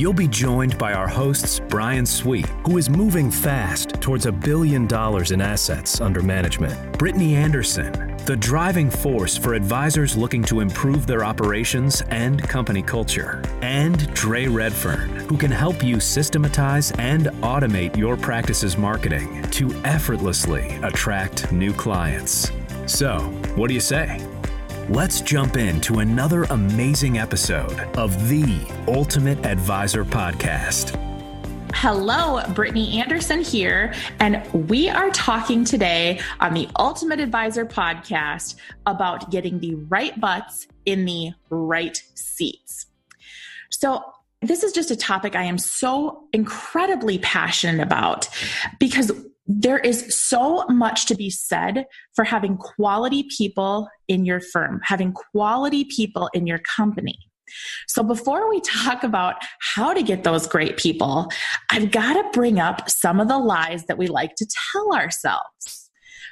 You'll be joined by our hosts, Brian Sweet, who is moving fast towards a billion dollars in assets under management, Brittany Anderson, the driving force for advisors looking to improve their operations and company culture, and Dre Redfern, who can help you systematize and automate your practice's marketing to effortlessly attract new clients. So, what do you say? Let's jump into another amazing episode of the Ultimate Advisor Podcast. Hello, Brittany Anderson here, and we are talking today on the Ultimate Advisor podcast about getting the right butts in the right seats. So, this is just a topic I am so incredibly passionate about because there is so much to be said for having quality people in your firm, having quality people in your company. So, before we talk about how to get those great people, I've got to bring up some of the lies that we like to tell ourselves.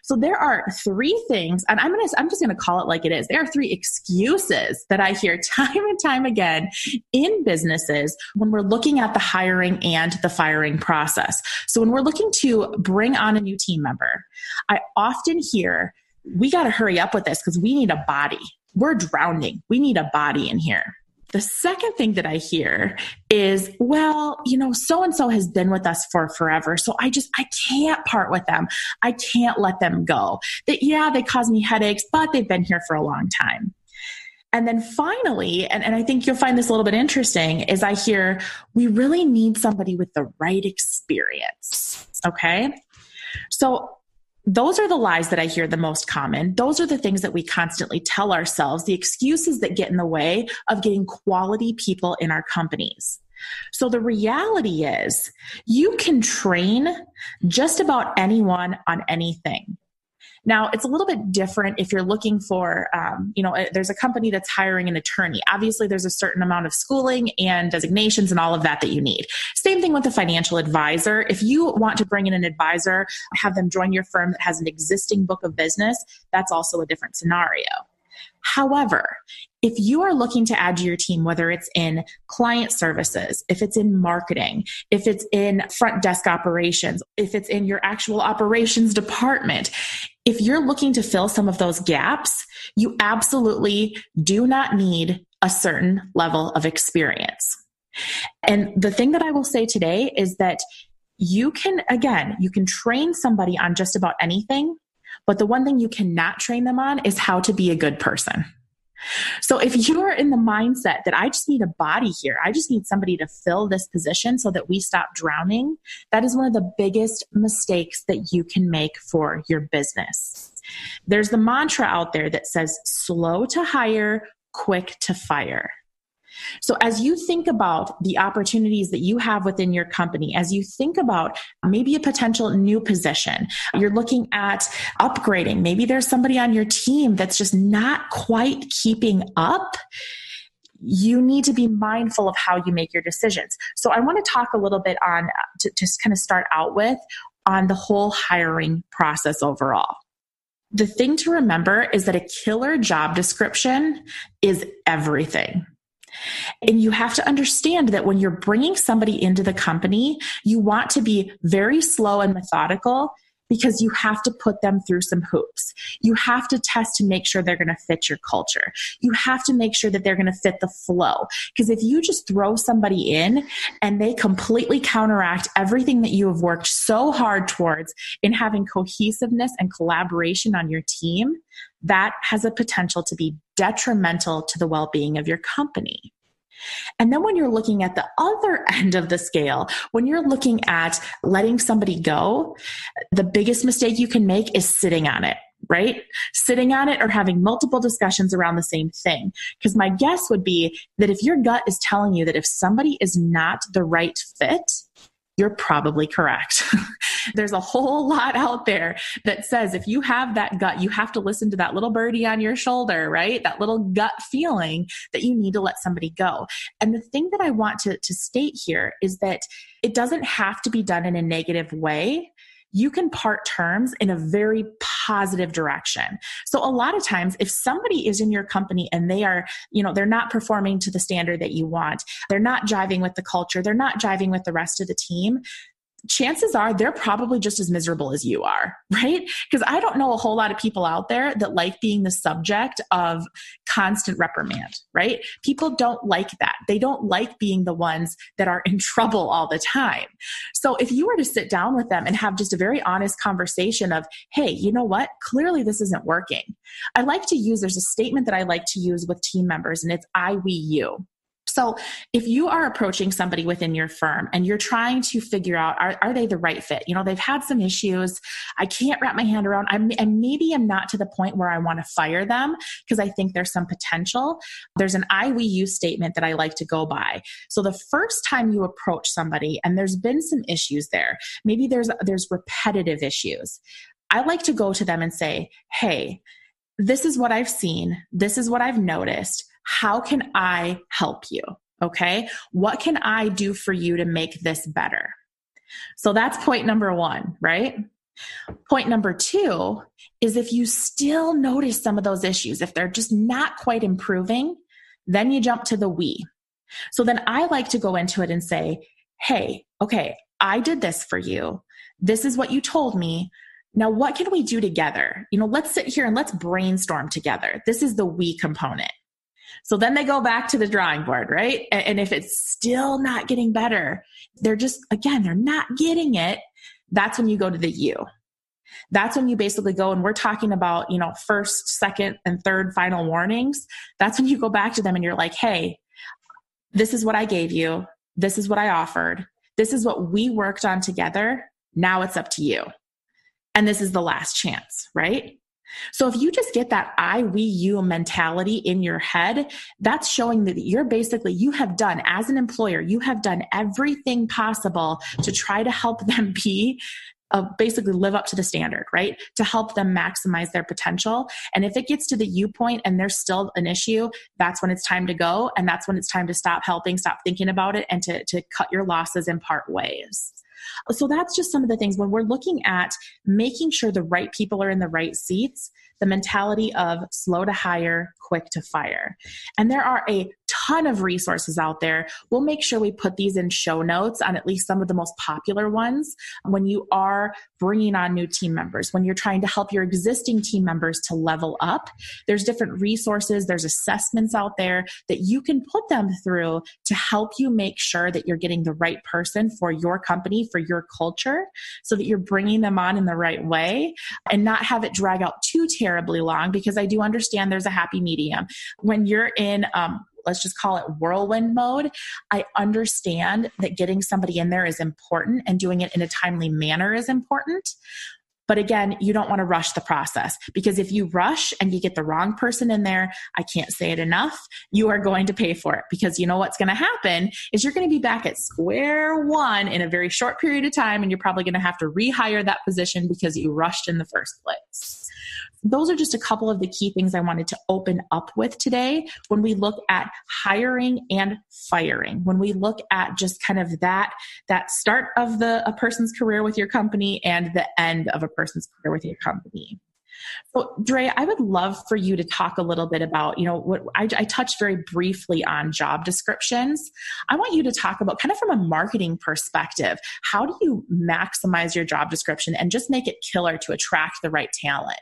So there are three things, and I'm gonna I'm just gonna call it like it is. There are three excuses that I hear time and time again in businesses when we're looking at the hiring and the firing process. So when we're looking to bring on a new team member, I often hear we got to hurry up with this because we need a body. We're drowning. We need a body in here. The second thing that I hear is, well, you know, so and so has been with us for forever. So I just, I can't part with them. I can't let them go. That, yeah, they cause me headaches, but they've been here for a long time. And then finally, and, and I think you'll find this a little bit interesting, is I hear we really need somebody with the right experience. Okay. So those are the lies that I hear the most common. Those are the things that we constantly tell ourselves, the excuses that get in the way of getting quality people in our companies. So the reality is you can train just about anyone on anything. Now, it's a little bit different if you're looking for, um, you know, there's a company that's hiring an attorney. Obviously, there's a certain amount of schooling and designations and all of that that you need. Same thing with a financial advisor. If you want to bring in an advisor, have them join your firm that has an existing book of business, that's also a different scenario. However, if you are looking to add to your team, whether it's in client services, if it's in marketing, if it's in front desk operations, if it's in your actual operations department, if you're looking to fill some of those gaps, you absolutely do not need a certain level of experience. And the thing that I will say today is that you can, again, you can train somebody on just about anything but the one thing you cannot train them on is how to be a good person. So if you're in the mindset that I just need a body here, I just need somebody to fill this position so that we stop drowning, that is one of the biggest mistakes that you can make for your business. There's the mantra out there that says slow to hire, quick to fire. So, as you think about the opportunities that you have within your company, as you think about maybe a potential new position, you're looking at upgrading, maybe there's somebody on your team that's just not quite keeping up you need to be mindful of how you make your decisions. So I want to talk a little bit on uh, to just kind of start out with on the whole hiring process overall. The thing to remember is that a killer job description is everything. And you have to understand that when you're bringing somebody into the company, you want to be very slow and methodical because you have to put them through some hoops. You have to test to make sure they're going to fit your culture. You have to make sure that they're going to fit the flow. Because if you just throw somebody in and they completely counteract everything that you have worked so hard towards in having cohesiveness and collaboration on your team, that has a potential to be detrimental to the well being of your company. And then when you're looking at the other end of the scale, when you're looking at letting somebody go, the biggest mistake you can make is sitting on it, right? Sitting on it or having multiple discussions around the same thing. Because my guess would be that if your gut is telling you that if somebody is not the right fit, you're probably correct. There's a whole lot out there that says if you have that gut, you have to listen to that little birdie on your shoulder, right? That little gut feeling that you need to let somebody go. And the thing that I want to, to state here is that it doesn't have to be done in a negative way you can part terms in a very positive direction. So a lot of times if somebody is in your company and they are, you know, they're not performing to the standard that you want, they're not jiving with the culture, they're not jiving with the rest of the team, chances are they're probably just as miserable as you are, right? Because I don't know a whole lot of people out there that like being the subject of constant reprimand, right? People don't like that. They don't like being the ones that are in trouble all the time. So if you were to sit down with them and have just a very honest conversation of, hey, you know what? Clearly this isn't working. I like to use, there's a statement that I like to use with team members, and it's I, we, you. So, if you are approaching somebody within your firm and you're trying to figure out are, are they the right fit? You know, they've had some issues. I can't wrap my hand around. I'm, and maybe I'm not to the point where I want to fire them because I think there's some potential. There's an I we you statement that I like to go by. So, the first time you approach somebody and there's been some issues there, maybe there's there's repetitive issues. I like to go to them and say, "Hey, this is what I've seen. This is what I've noticed how can I help you? Okay. What can I do for you to make this better? So that's point number one, right? Point number two is if you still notice some of those issues, if they're just not quite improving, then you jump to the we. So then I like to go into it and say, hey, okay, I did this for you. This is what you told me. Now, what can we do together? You know, let's sit here and let's brainstorm together. This is the we component. So then they go back to the drawing board, right? And if it's still not getting better, they're just, again, they're not getting it. That's when you go to the you. That's when you basically go and we're talking about, you know, first, second, and third final warnings. That's when you go back to them and you're like, hey, this is what I gave you. This is what I offered. This is what we worked on together. Now it's up to you. And this is the last chance, right? So if you just get that I, we, you mentality in your head, that's showing that you're basically, you have done as an employer, you have done everything possible to try to help them be uh, basically live up to the standard, right? To help them maximize their potential. And if it gets to the you point and there's still an issue, that's when it's time to go. And that's when it's time to stop helping, stop thinking about it, and to, to cut your losses and part ways. So that's just some of the things when we're looking at making sure the right people are in the right seats, the mentality of slow to hire, quick to fire. And there are a ton of resources out there. We'll make sure we put these in show notes on at least some of the most popular ones when you are bringing on new team members, when you're trying to help your existing team members to level up. There's different resources, there's assessments out there that you can put them through to help you make sure that you're getting the right person for your company, for your culture, so that you're bringing them on in the right way and not have it drag out too terribly long because I do understand there's a happy medium. When you're in um, let's just call it whirlwind mode, I understand that getting somebody in there is important and doing it in a timely manner is important. But again, you don't want to rush the process because if you rush and you get the wrong person in there, I can't say it enough, you are going to pay for it because you know what's going to happen is you're going to be back at square one in a very short period of time and you're probably going to have to rehire that position because you rushed in the first place those are just a couple of the key things I wanted to open up with today when we look at hiring and firing. When we look at just kind of that that start of the a person's career with your company and the end of a person's career with your company. So, Dre, I would love for you to talk a little bit about, you know, what I, I, touched very briefly on job descriptions. I want you to talk about, kind of from a marketing perspective, how do you maximize your job description and just make it killer to attract the right talent?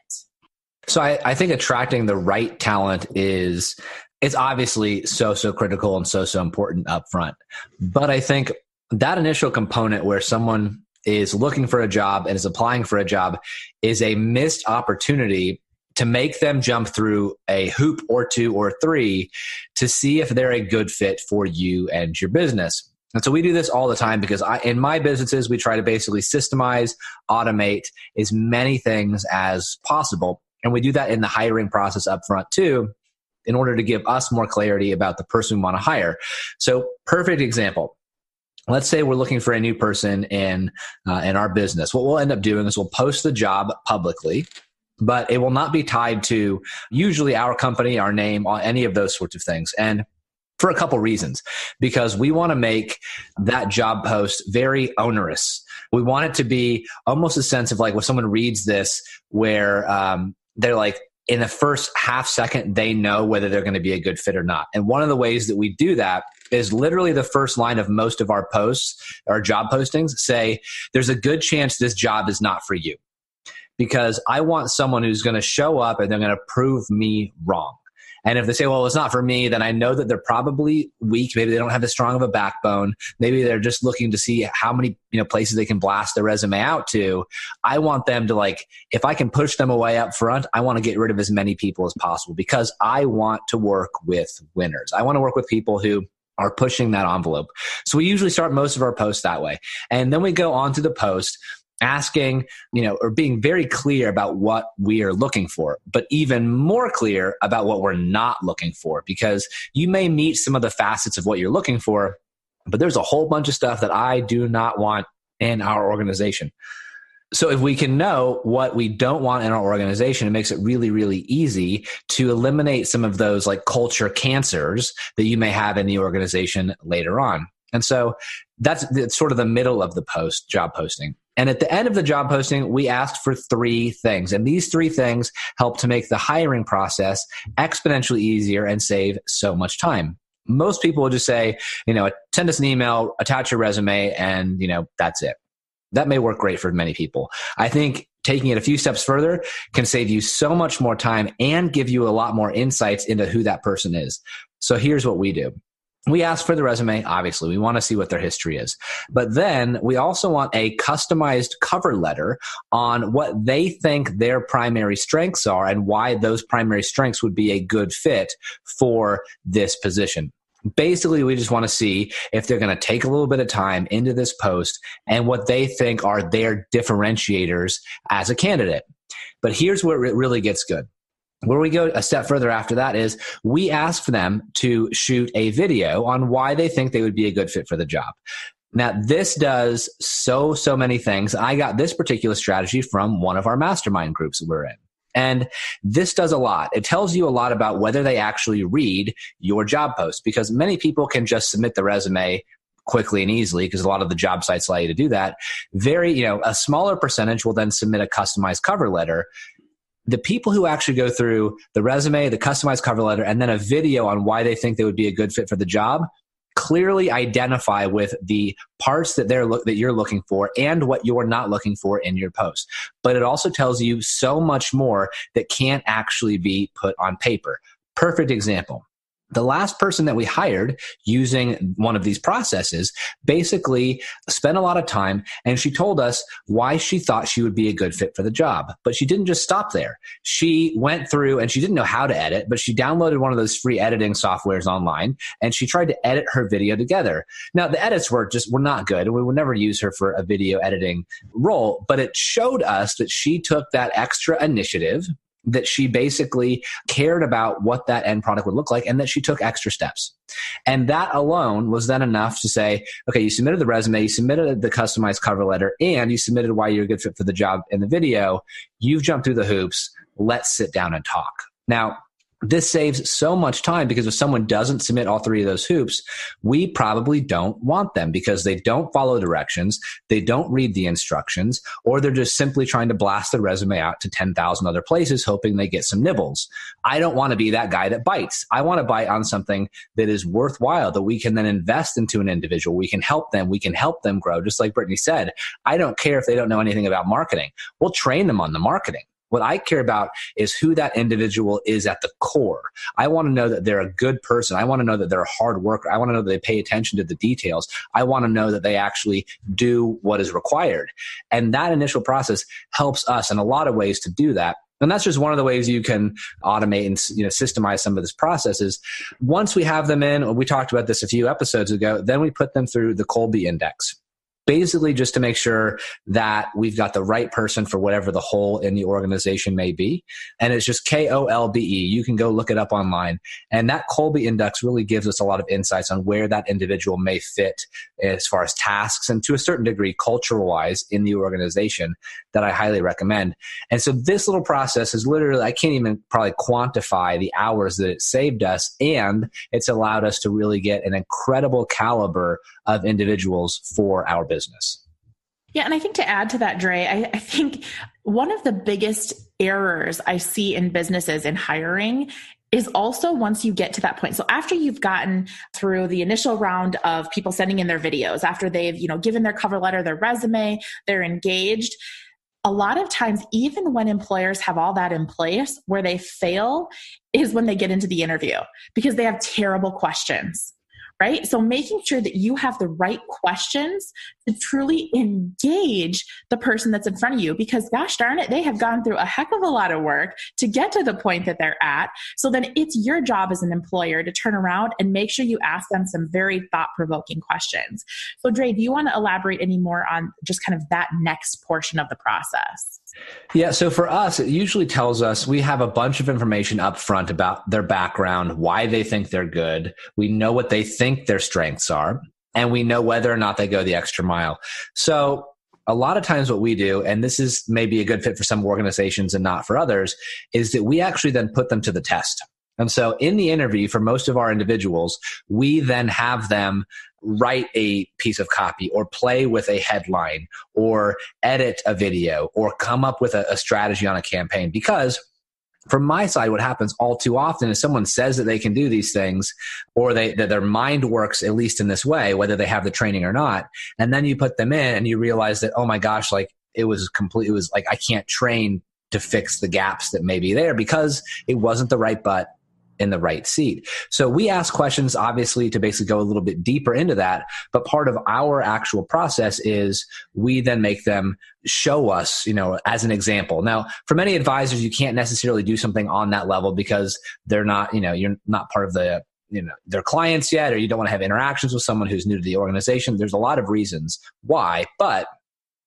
So I, I think attracting the right talent is it's obviously so so critical and so so important up front. But I think that initial component where someone is looking for a job and is applying for a job is a missed opportunity to make them jump through a hoop or two or three to see if they're a good fit for you and your business. And so we do this all the time because I, in my businesses, we try to basically systemize, automate as many things as possible and we do that in the hiring process up front too, in order to give us more clarity about the person we want to hire. So, perfect example. let's say we're looking for a new person in uh, in our business what we'll end up doing is we'll post the job publicly but it will not be tied to usually our company our name any of those sorts of things and for a couple reasons because we want to make that job post very onerous we want it to be almost a sense of like when someone reads this where um, they're like in the first half second they know whether they're going to be a good fit or not. And one of the ways that we do that is literally the first line of most of our posts our job postings say there's a good chance this job is not for you. Because i want someone who's going to show up and they're going to prove me wrong and if they say, well, it's not for me, then I know that they're probably weak. Maybe they don't have as strong of a backbone. Maybe they're just looking to see how many, you know, places they can blast their resume out to. I want them to like, if I can push them away up front, I want to get rid of as many people as possible because I want to work with winners. I want to work with people who are pushing that envelope. So we usually start most of our posts that way. And then we go on to the post asking, you know, or being very clear about what we are looking for, but even more clear about what we're not looking for, because you may meet some of the facets of what you're looking for, but there's a whole bunch of stuff that I do not want in our organization. So if we can know what we don't want in our organization, it makes it really, really easy to eliminate some of those like culture cancers that you may have in the organization later on. And so that's, that's sort of the middle of the post job posting. And at the end of the job posting, we asked for three things. And these three things help to make the hiring process exponentially easier and save so much time. Most people will just say, you know, send us an email, attach your resume, and, you know, that's it. That may work great for many people. I think taking it a few steps further can save you so much more time and give you a lot more insights into who that person is. So here's what we do we ask for the resume obviously. We want to see what their history is. But then we also want a customized cover letter on what they think their primary strengths are and why those primary strengths would be a good fit for this position. Basically we just want to see if they're going to take a little bit of time into this post and what they think are their differentiators as a candidate. But here's where it really gets good where we go a step further after that is we ask them to shoot a video on why they think they would be a good fit for the job. Now, this does so, so many things. I got this particular strategy from one of our mastermind groups we're in. And this does a lot. It tells you a lot about whether they actually read your job post because many people can just submit the resume quickly and easily because a lot of the job sites allow you to do that. Very, you know, a smaller percentage will then submit a customized cover letter the people who actually go through the resume, the customized cover letter, and then a video on why they think they would be a good fit for the job clearly identify with the parts that they're look, that you're looking for and what you're not looking for in your post. But it also tells you so much more that can't actually be put on paper. Perfect example the last person that we hired using one of these processes basically spent a lot of time and she told us why she thought she would be a good fit for the job. But she didn't just stop there. She went through and she didn't know how to edit, but she downloaded one of those free editing softwares online and she tried to edit her video together. Now the edits were just were not good and we would never use her for a video editing role, but it showed us that she took that extra initiative that she basically cared about what that end product would look like and that she took extra steps. And that alone was then enough to say, okay, you submitted the resume, you submitted the customized cover letter, and you submitted why you're a good fit for the job in the video. You've jumped through the hoops. Let's sit down and talk. Now, this saves so much time because if someone doesn't submit all three of those hoops, we probably don't want them because they don't follow directions, they don't read the instructions, or they're just simply trying to blast their resume out to 10,000 other places hoping they get some nibbles. I don't want to be that guy that bites. I want to bite on something that is worthwhile that we can then invest into an individual. We can help them. We can help them grow. Just like Brittany said, I don't care if they don't know anything about marketing. We'll train them on the marketing. What I care about is who that individual is at the core. I want to know that they're a good person. I want to know that they're a hard worker. I want to know that they pay attention to the details. I want to know that they actually do what is required. And that initial process helps us in a lot of ways to do that. And that's just one of the ways you can automate and you know systemize some of this processes. Once we have them in, we talked about this a few episodes ago, then we put them through the Kolbe index. Basically just to make sure that we've got the right person for whatever the hole in the organization may be. And it's just K O L B E. You can go look it up online. And that Kolbe index really gives us a lot of insights on where that individual may fit as far as tasks and to a certain degree, cultural wise in the organization that I highly recommend. And so this little process is literally, I can't even probably quantify the hours that it saved us. And it's allowed us to really get an incredible caliber of individuals for our business. Yeah, and I think to add to that, Dre, I, I, think one of the biggest errors I see in businesses in hiring is also once you get to that point. So after you've gotten through the initial round of people sending in their videos, after they've, you know, given their cover letter, their resume, they're engaged, a lot of times, even when employers have all that in place, where they fail is when they get into the interview because they have terrible questions right? So making sure that you have the right questions to truly engage the person that's in front of you because gosh darn it, they have gone through a heck of a lot of work to get to the point that they're at. So then it's your job as an employer to turn around and make sure you ask them some very thought provoking questions. So Dre, do you want to elaborate any more on just kind of that next portion of the process? Yeah, so for us, it usually tells us we have a bunch of information up front about their background, why they think they're good. We know what they think their strengths are, and we know whether or not they go the extra mile. So a lot of times what we do, and this is maybe a good fit for some organizations and not for others, is that we actually then put them to the test. And so in the interview for most of our individuals, we then have them write a piece of copy or play with a headline or edit a video or come up with a, a strategy on a campaign because from my side, what happens all too often is someone says that they can do these things or they, that their mind works at least in this way, whether they have the training or not. And then you put them in and you realize that, oh my gosh, like it was complete, it was like, I can't train to fix the gaps that may be there because it wasn't the right butt in the right seat. So we ask questions, obviously, to basically go a little bit deeper into that. But part of our actual process is we then make them show us, you know, as an example. Now, for many advisors, you can't necessarily do something on that level because they're not, you know, you're not part of the you know their clients yet or you don't want to have interactions with someone who's new to the organization there's a lot of reasons why but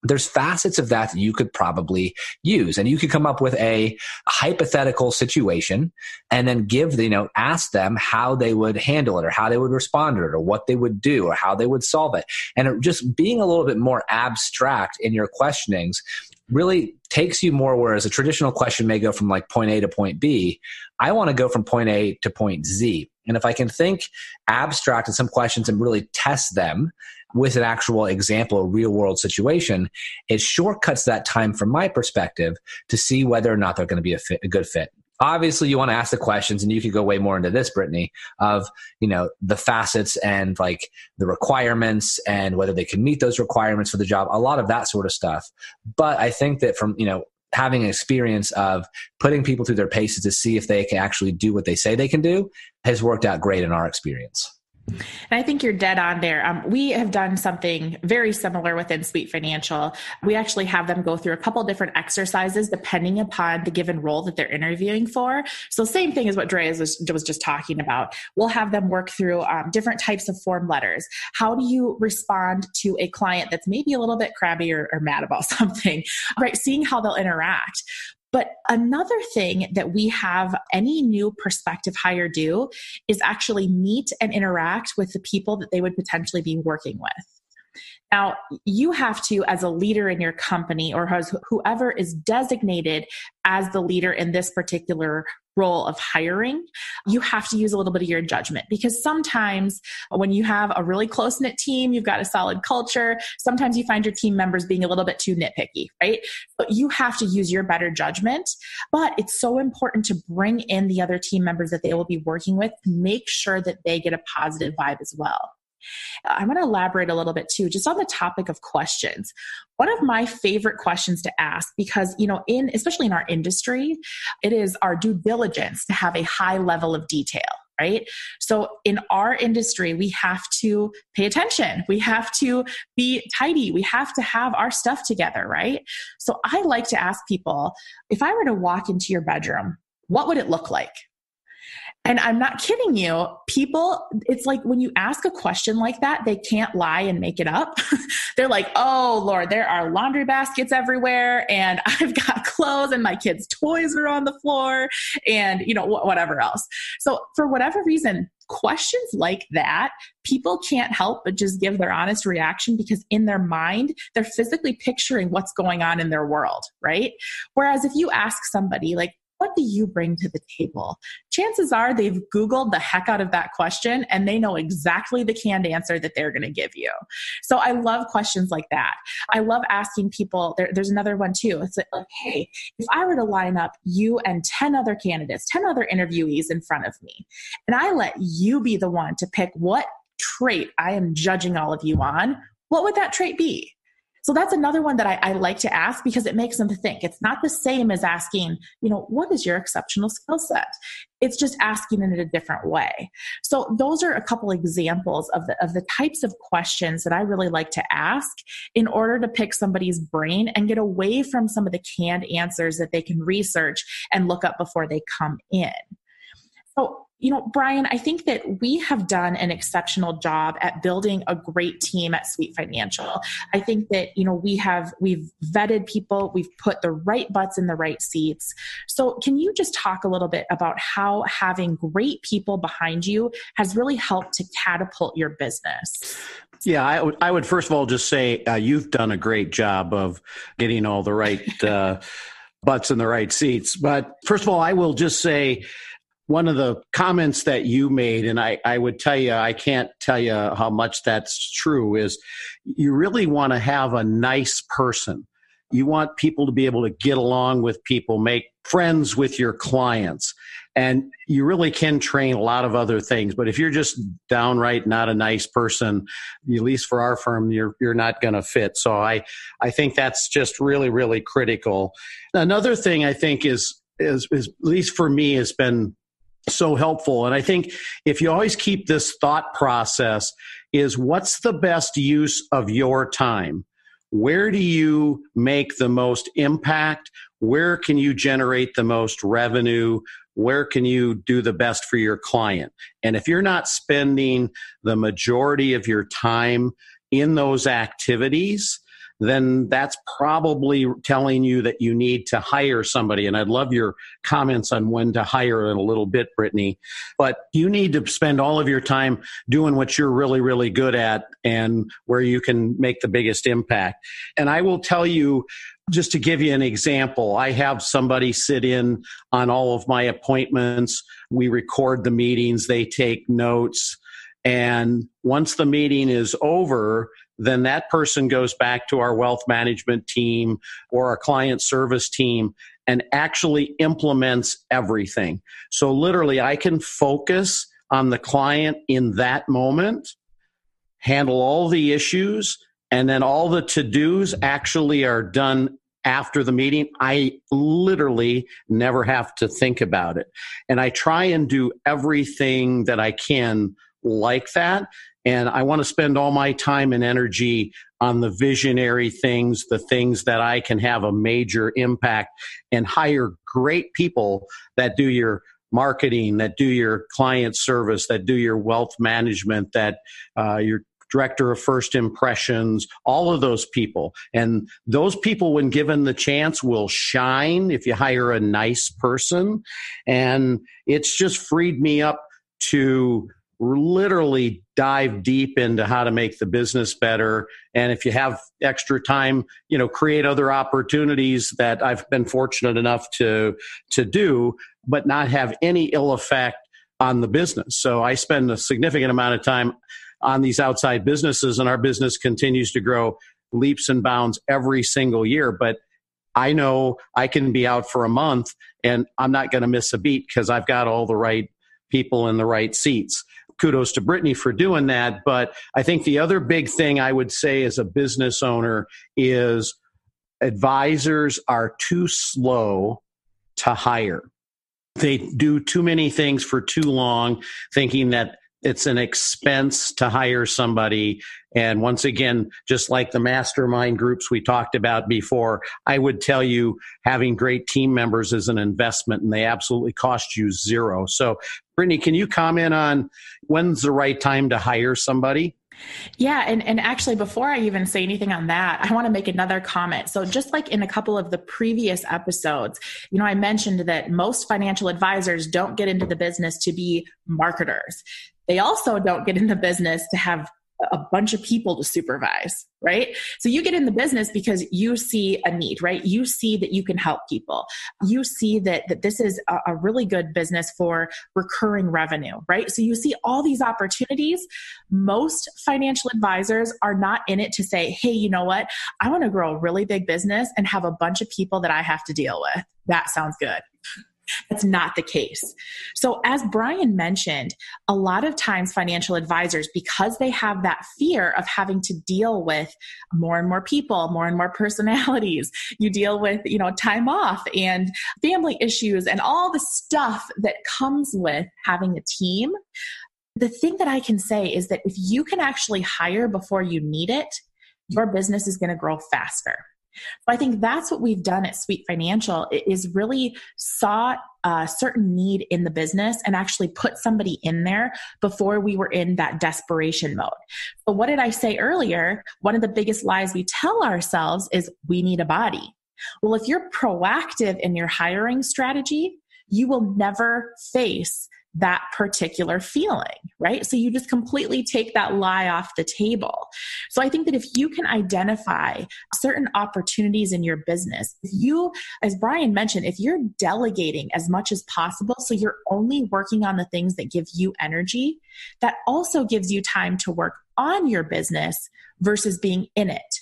there's facets of that that you could probably use. And you could come up with a hypothetical situation and then give the, you know ask them how they would handle it or how they would respond to it or what they would do or how they would solve it. And it just being a little bit more abstract in your questionings really takes you more whereas a traditional question may go from like point a to point b. I want to go from point a to point z. And if i can think abstract in some questions and really test them with an actual example, a real world situation, it shortcuts that time from my perspective to see whether or not they're going to be a, fit, a good fit. Obviously you want to ask the questions and you could go way more into this brittany of you know the facets and like the requirements and whether they can meet those requirements for the job a lot of that sort of stuff. But i think that from you know having an experience of putting people through their paces to see if they can actually do what they say they can do has worked out great in our experience and I think you're dead on there. Um, we have done something very similar within Sweet Financial. We actually have them go through a couple different exercises depending upon the given role that they're interviewing for. So, same thing as what Dre was, was just talking about. We'll have them work through um, different types of form letters. How do you respond to a client that's maybe a little bit crabby or, or mad about something? Right, seeing how they'll interact. But another thing that we have any new prospective hire do is actually meet and interact with the people that they would potentially be working with. Now, you have to, as a leader in your company or whoever is designated as the leader in this particular role of hiring, you have to use a little bit of your judgment because sometimes when you have a really close knit team, you've got a solid culture, sometimes you find your team members being a little bit too nitpicky, right? But you have to use your better judgment. But it's so important to bring in the other team members that they will be working with make sure that they get a positive vibe as well. I'm going to elaborate a little bit too, just on the topic of questions. One of my favorite questions to ask, because, you know, in, especially in our industry, it is our due diligence to have a high level of detail right? So in our industry, we have to pay attention. We have to be tidy. We have to have our stuff together, right? So I like to ask people if I were to walk into your bedroom, what would it look like? And I'm not kidding you. People, it's like when you ask a question like that, they can't lie and make it up. They're like, oh, Lord, there are laundry baskets everywhere, and I've got clothes, and my kids' toys are on the floor, and, you know, whatever else. So, for whatever reason, questions like that, people can't help but just give their honest reaction because in their mind, they're physically picturing what's going on in their world, right? Whereas if you ask somebody, like, what do you bring to the table? Chances are they've Googled the heck out of that question and they know exactly the canned answer that they're going to give you. So I love questions like that. I love asking people, there, there's another one too. It's like, hey, if I were to line up you and 10 other candidates, 10 other interviewees in front of me, and I let you be the one to pick what trait I am judging all of you on, what would that trait be? So that's another one that I, I, like to ask because it makes them think. It's not the same as asking, you know, what is your exceptional skill set? It's just asking in a different way. So those are a couple examples of the of the types of questions that I really like to ask in order to pick somebody's brain and get away from some of the canned answers that they can research and look up before they come in. So you know, Brian, I think that we have done an exceptional job at building a great team at Sweet Financial. I think that, you know, we have we've vetted people, we've put the right butts in the right seats. So, can you just talk a little bit about how having great people behind you has really helped to catapult your business? Yeah, I would, would first of all just say uh, you've done a great job of getting all the right uh, butts in the right seats. But first of all, I will just say, one of the comments that you made, and I, I would tell you, I can't tell you how much that's true, is you really want to have a nice person. You want people to be able to get along with people, make friends with your clients. And you really can train a lot of other things. But if you're just downright not a nice person, at least for our firm, you're, you're not going to fit. So I, I think that's just really, really critical. Another thing I think is, is, is at least for me, has been so helpful. And I think if you always keep this thought process is what's the best use of your time? Where do you make the most impact? Where can you generate the most revenue? Where can you do the best for your client? And if you're not spending the majority of your time in those activities, then that's probably telling you that you need to hire somebody. And I'd love your comments on when to hire in a little bit, Brittany. But you need to spend all of your time doing what you're really, really good at and where you can make the biggest impact. And I will tell you, just to give you an example, I have somebody sit in on all of my appointments. We record the meetings, they take notes. And once the meeting is over, then that person goes back to our wealth management team or our client service team and actually implements everything. So literally, I can focus on the client in that moment, handle all the issues, and then all the to dos actually are done after the meeting. I literally never have to think about it. And I try and do everything that I can like that and I want to spend all my time and energy on the visionary things, the things that I can have a major impact and hire great people that do your marketing, that do your client service, that do your wealth management, that uh, your director of first impressions, all of those people. And those people, when given the chance, will shine if you hire a nice person. And it's just freed me up to literally dive deep into how to make the business better. And if you have extra time you know create other opportunities that i've been fortunate enough to to do but not have any ill effect on the business. So i spend a significant amount of time on these outside businesses and our business continues to grow leaps and bounds every single year. But i know i can be out for a month and i'm not going to miss a beat because i've got all the right people in the right seats kudos to Brittany for doing that. But I think the other big thing I would say as a business owner is advisors are too slow to hire. They do too many things for too long, thinking that it's an expense to hire somebody. And once again, just like the mastermind groups we talked about before, I would tell you having great team members is an investment and they absolutely cost you zero. So, Brittany, can you comment on when's the right time to hire somebody? Yeah, and, and actually, before I even say anything on that, I want to make another comment. So, just like in a couple of the previous episodes, you know, I mentioned that most financial advisors don't get into the business to be marketers. They also don't get in the business to have a bunch of people to supervise, right? So you get in the business because you see a need, right? You see that you can help people. You see that, that this is a, a really good business for recurring revenue, right? So you see all these opportunities. Most financial advisors are not in it to say, hey, you know what? I want to grow a really big business and have a bunch of people that I have to deal with. That sounds good. That's not the case. So, as Brian mentioned, a lot of times financial advisors, because they have that fear of having to deal with more and more people, more and more personalities, you deal with, you know, time off and family issues and all the stuff that comes with having a team. The thing that I can say is that if you can actually hire before you need it, your business is going to grow faster. So I think that's what we've done at Sweet Financial is really saw a uh, certain need in the business and actually put somebody in there before we were in that desperation mode. But what did I say earlier? One of the biggest lies we tell ourselves is we need a body. Well, if you're proactive in your hiring strategy, you will never face that particular feeling, right? So you just completely take that lie off the table. So I think that if you can identify certain opportunities in your business, if you, as Brian mentioned, if you're delegating as much as possible, so you're only working on the things that give you energy, that also gives you time to work on your business versus being in it.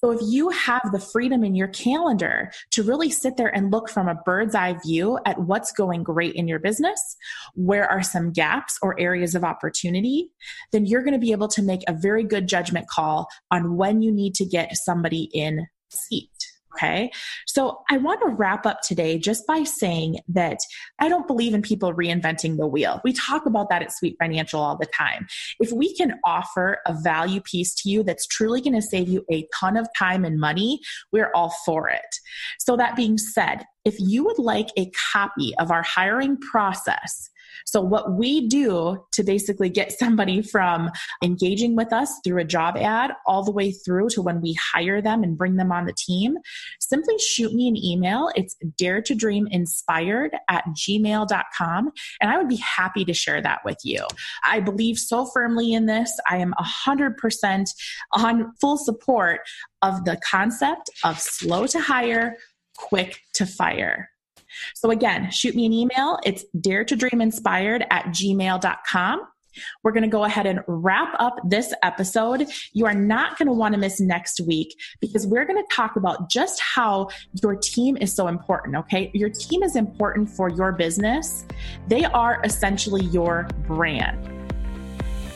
So if you have the freedom in your calendar to really sit there and look from a bird's eye view at what's going great in your business, where are some gaps or areas of opportunity, then you're going to be able to make a very good judgment call on when you need to get somebody in seat. Okay. So I want to wrap up today just by saying that I don't believe in people reinventing the wheel. We talk about that at Sweet Financial all the time. If we can offer a value piece to you that's truly going to save you a ton of time and money, we're all for it. So that being said, if you would like a copy of our hiring process, so, what we do to basically get somebody from engaging with us through a job ad all the way through to when we hire them and bring them on the team, simply shoot me an email. It's dare to dream inspired at gmail.com. And I would be happy to share that with you. I believe so firmly in this. I am 100% on full support of the concept of slow to hire, quick to fire. So again, shoot me an email. It's dare to dream inspired at gmail.com. We're going to go ahead and wrap up this episode. You are not going to want to miss next week because we're going to talk about just how your team is so important. Okay. Your team is important for your business. They are essentially your brand.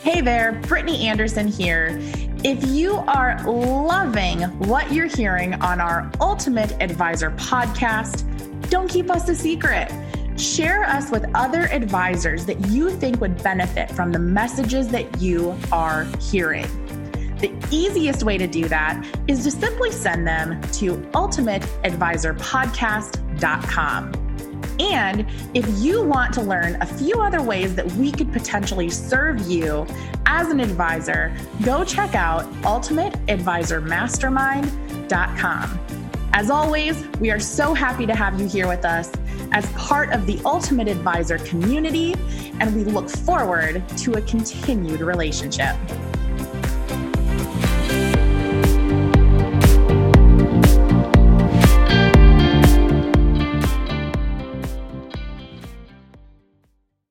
Hey there, Brittany Anderson here. If you are loving what you're hearing on our Ultimate Advisor podcast, don't keep us a secret. Share us with other advisors that you think would benefit from the messages that you are hearing. The easiest way to do that is to simply send them to ultimateadvisorpodcast.com. And if you want to learn a few other ways that we could potentially serve you as an advisor, go check out ultimateadvisormastermind.com. As always, we are so happy to have you here with us as part of the Ultimate Advisor community, and we look forward to a continued relationship.